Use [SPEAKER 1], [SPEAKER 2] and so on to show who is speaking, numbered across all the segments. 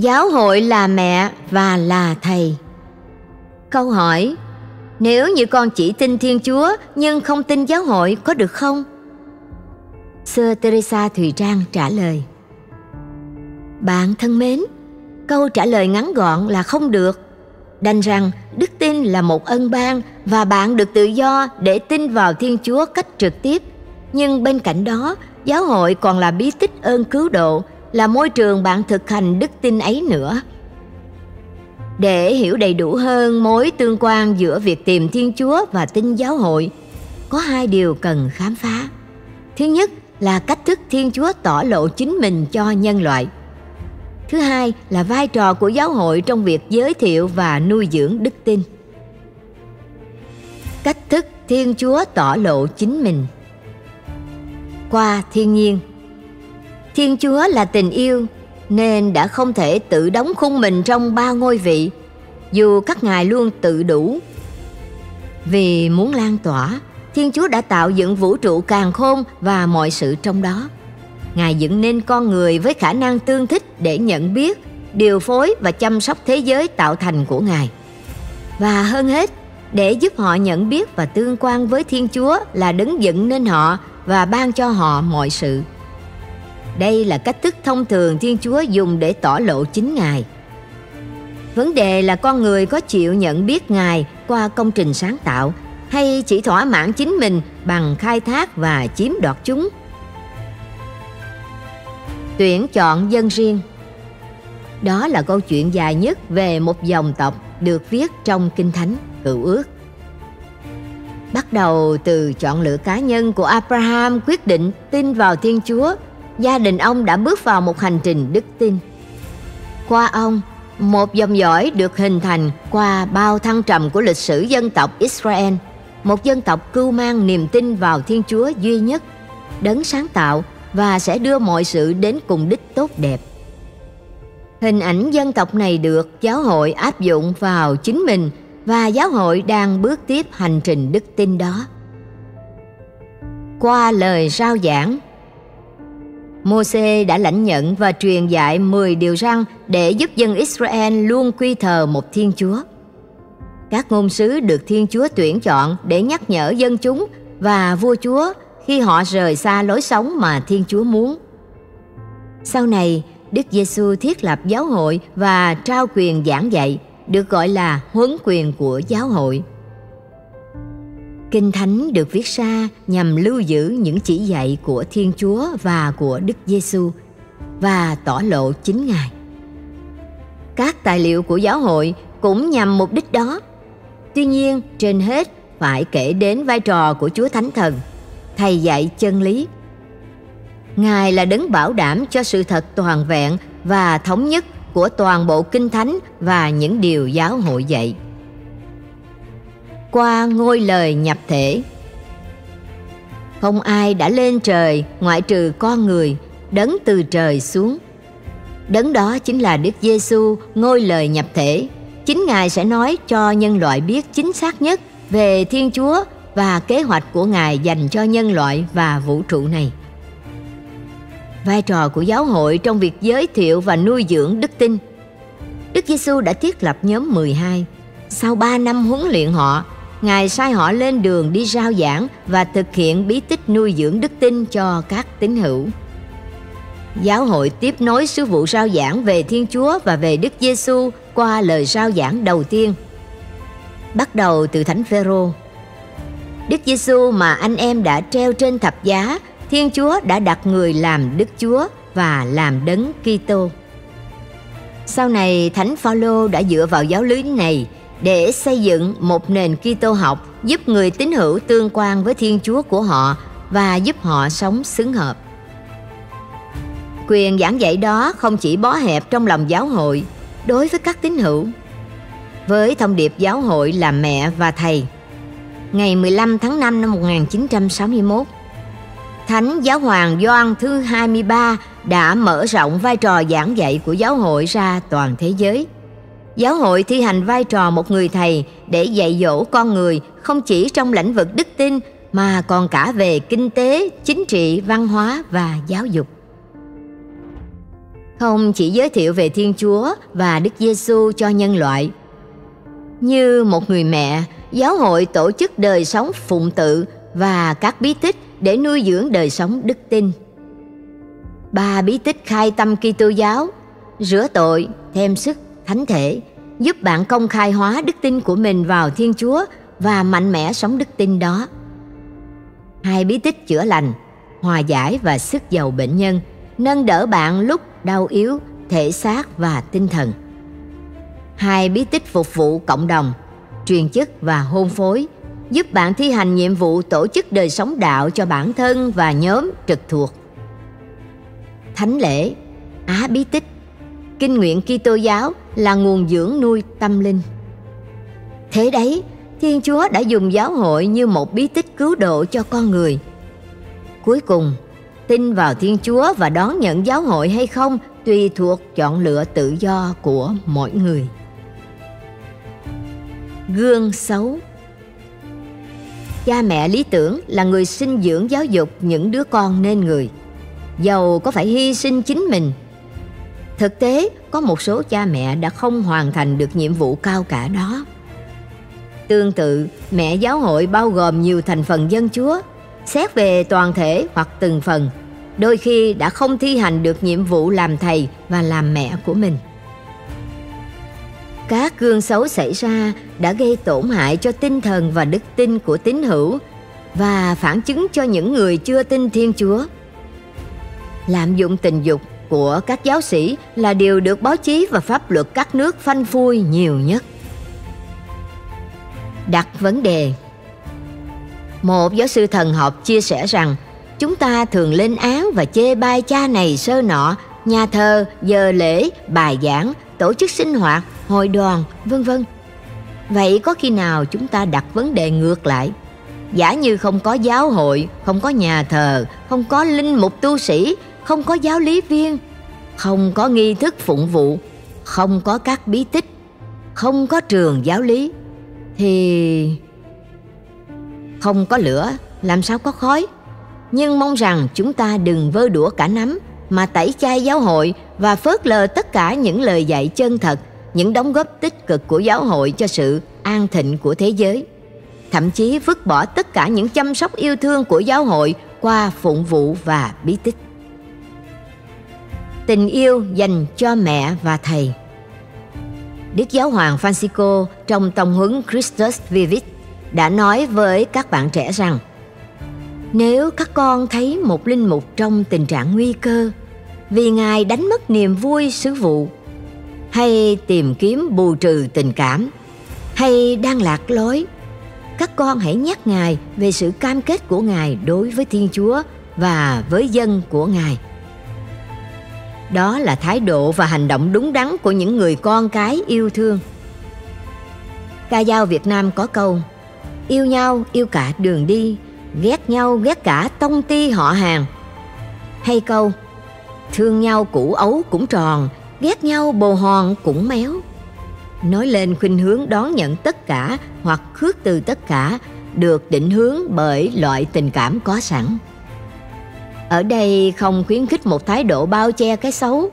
[SPEAKER 1] Giáo hội là mẹ và là thầy. Câu hỏi: Nếu như con chỉ tin Thiên Chúa nhưng không tin giáo hội có được không? Sơ Teresa Thùy Trang trả lời: Bạn thân mến, câu trả lời ngắn gọn là không được. Đành rằng đức tin là một ân ban và bạn được tự do để tin vào Thiên Chúa cách trực tiếp. Nhưng bên cạnh đó, giáo hội còn là bí tích ơn cứu độ, là môi trường bạn thực hành đức tin ấy nữa. Để hiểu đầy đủ hơn mối tương quan giữa việc tìm Thiên Chúa và tin giáo hội, có hai điều cần khám phá. Thứ nhất là cách thức Thiên Chúa tỏ lộ chính mình cho nhân loại. Thứ hai là vai trò của giáo hội trong việc giới thiệu và nuôi dưỡng đức tin. Cách thức Thiên Chúa tỏ lộ chính mình qua thiên nhiên. Thiên Chúa là tình yêu nên đã không thể tự đóng khung mình trong ba ngôi vị, dù các ngài luôn tự đủ. Vì muốn lan tỏa, Thiên Chúa đã tạo dựng vũ trụ càng khôn và mọi sự trong đó. Ngài dựng nên con người với khả năng tương thích để nhận biết, điều phối và chăm sóc thế giới tạo thành của Ngài. Và hơn hết, để giúp họ nhận biết và tương quan với Thiên Chúa là đứng dựng nên họ và ban cho họ mọi sự. Đây là cách thức thông thường Thiên Chúa dùng để tỏ lộ chính Ngài. Vấn đề là con người có chịu nhận biết Ngài qua công trình sáng tạo hay chỉ thỏa mãn chính mình bằng khai thác và chiếm đoạt chúng. Tuyển chọn dân riêng Đó là câu chuyện dài nhất về một dòng tộc được viết trong Kinh Thánh Cựu Ước. Bắt đầu từ chọn lựa cá nhân của Abraham quyết định tin vào Thiên Chúa, gia đình ông đã bước vào một hành trình đức tin. Qua ông, một dòng dõi được hình thành qua bao thăng trầm của lịch sử dân tộc Israel, một dân tộc cưu mang niềm tin vào Thiên Chúa duy nhất, đấng sáng tạo và sẽ đưa mọi sự đến cùng đích tốt đẹp. Hình ảnh dân tộc này được giáo hội áp dụng vào chính mình và giáo hội đang bước tiếp hành trình đức tin đó. Qua lời rao giảng, Môse đã lãnh nhận và truyền dạy 10 điều răn để giúp dân Israel luôn quy thờ một Thiên Chúa. Các ngôn sứ được Thiên Chúa tuyển chọn để nhắc nhở dân chúng và vua chúa khi họ rời xa lối sống mà Thiên Chúa muốn. Sau này, Đức Giêsu thiết lập giáo hội và trao quyền giảng dạy, được gọi là huấn quyền của giáo hội. Kinh Thánh được viết ra nhằm lưu giữ những chỉ dạy của Thiên Chúa và của Đức Giêsu và tỏ lộ chính Ngài. Các tài liệu của giáo hội cũng nhằm mục đích đó. Tuy nhiên, trên hết phải kể đến vai trò của Chúa Thánh Thần, thầy dạy chân lý. Ngài là đấng bảo đảm cho sự thật toàn vẹn và thống nhất của toàn bộ kinh thánh và những điều giáo hội dạy. Qua ngôi lời nhập thể Không ai đã lên trời ngoại trừ con người, đấng từ trời xuống. Đấng đó chính là Đức Giêsu ngôi lời nhập thể. Chính Ngài sẽ nói cho nhân loại biết chính xác nhất về Thiên Chúa và kế hoạch của Ngài dành cho nhân loại và vũ trụ này. Vai trò của giáo hội trong việc giới thiệu và nuôi dưỡng đức tin. Đức Giêsu đã thiết lập nhóm 12. Sau 3 năm huấn luyện họ, Ngài sai họ lên đường đi rao giảng và thực hiện bí tích nuôi dưỡng đức tin cho các tín hữu. Giáo hội tiếp nối sứ vụ rao giảng về Thiên Chúa và về Đức Giêsu qua lời rao giảng đầu tiên. Bắt đầu từ Thánh Phêrô. Đức Giêsu mà anh em đã treo trên thập giá, Thiên Chúa đã đặt người làm Đức Chúa và làm đấng Kitô. Sau này Thánh Phaolô đã dựa vào giáo lý này để xây dựng một nền Kitô học giúp người tín hữu tương quan với Thiên Chúa của họ và giúp họ sống xứng hợp. Quyền giảng dạy đó không chỉ bó hẹp trong lòng giáo hội đối với các tín hữu. Với thông điệp giáo hội là mẹ và thầy, ngày 15 tháng 5 năm 1961, Thánh Giáo hoàng Gioan thứ 23 đã mở rộng vai trò giảng dạy của giáo hội ra toàn thế giới. Giáo hội thi hành vai trò một người thầy để dạy dỗ con người không chỉ trong lĩnh vực đức tin mà còn cả về kinh tế, chính trị, văn hóa và giáo dục. không chỉ giới thiệu về Thiên Chúa và Đức Giêsu cho nhân loại. Như một người mẹ, giáo hội tổ chức đời sống phụng tự và các bí tích để nuôi dưỡng đời sống đức tin. Ba bí tích khai tâm Kitô giáo, rửa tội, thêm sức, thánh thể, giúp bạn công khai hóa đức tin của mình vào Thiên Chúa và mạnh mẽ sống đức tin đó. Hai bí tích chữa lành, hòa giải và sức giàu bệnh nhân, nâng đỡ bạn lúc đau yếu, thể xác và tinh thần. Hai bí tích phục vụ cộng đồng, truyền chức và hôn phối, giúp bạn thi hành nhiệm vụ tổ chức đời sống đạo cho bản thân và nhóm trực thuộc. Thánh lễ, Á bí tích, kinh nguyện Kitô giáo là nguồn dưỡng nuôi tâm linh. Thế đấy, Thiên Chúa đã dùng giáo hội như một bí tích cứu độ cho con người. Cuối cùng, tin vào Thiên Chúa và đón nhận giáo hội hay không tùy thuộc chọn lựa tự do của mỗi người. Gương xấu Cha mẹ lý tưởng là người sinh dưỡng giáo dục những đứa con nên người. Dầu có phải hy sinh chính mình. Thực tế, có một số cha mẹ đã không hoàn thành được nhiệm vụ cao cả đó. Tương tự, mẹ giáo hội bao gồm nhiều thành phần dân chúa, xét về toàn thể hoặc từng phần, đôi khi đã không thi hành được nhiệm vụ làm thầy và làm mẹ của mình. Các gương xấu xảy ra đã gây tổn hại cho tinh thần và đức tin của tín hữu và phản chứng cho những người chưa tin Thiên Chúa. Lạm dụng tình dục của các giáo sĩ là điều được báo chí và pháp luật các nước phanh phui nhiều nhất. Đặt vấn đề Một giáo sư thần học chia sẻ rằng chúng ta thường lên án và chê bai cha này sơ nọ, nhà thờ, giờ lễ, bài giảng, tổ chức sinh hoạt, hội đoàn, vân vân. Vậy có khi nào chúng ta đặt vấn đề ngược lại? Giả như không có giáo hội, không có nhà thờ, không có linh mục tu sĩ, không có giáo lý viên, không có nghi thức phụng vụ, không có các bí tích, không có trường giáo lý, thì không có lửa làm sao có khói. Nhưng mong rằng chúng ta đừng vơ đũa cả nắm mà tẩy chay giáo hội và phớt lờ tất cả những lời dạy chân thật những đóng góp tích cực của giáo hội cho sự an thịnh của thế giới. Thậm chí vứt bỏ tất cả những chăm sóc yêu thương của giáo hội qua phụng vụ và bí tích tình yêu dành cho mẹ và thầy. Đức Giáo hoàng Francisco trong tông huấn Christus Vivit đã nói với các bạn trẻ rằng, nếu các con thấy một linh mục trong tình trạng nguy cơ vì ngài đánh mất niềm vui sứ vụ, hay tìm kiếm bù trừ tình cảm, hay đang lạc lối, các con hãy nhắc ngài về sự cam kết của ngài đối với thiên chúa và với dân của ngài đó là thái độ và hành động đúng đắn của những người con cái yêu thương. Ca dao việt nam có câu, yêu nhau, yêu cả đường đi, ghét nhau, ghét cả tông ti họ hàng. Hay câu, thương nhau củ ấu cũng tròn, ghét nhau bồ hòn cũng méo. Nói lên khuynh hướng đón nhận tất cả hoặc khước từ tất cả được định hướng bởi loại tình cảm có sẵn ở đây không khuyến khích một thái độ bao che cái xấu,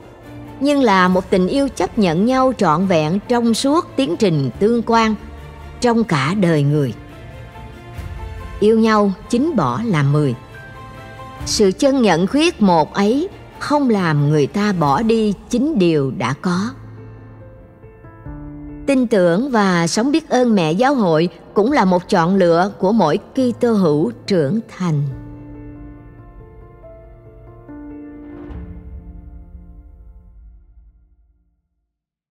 [SPEAKER 1] nhưng là một tình yêu chấp nhận nhau trọn vẹn trong suốt tiến trình tương quan trong cả đời người. Yêu nhau chính bỏ làm mười. Sự chân nhận khuyết một ấy không làm người ta bỏ đi chính điều đã có. Tin tưởng và sống biết ơn mẹ giáo hội cũng là một chọn lựa của mỗi Kitô hữu trưởng thành.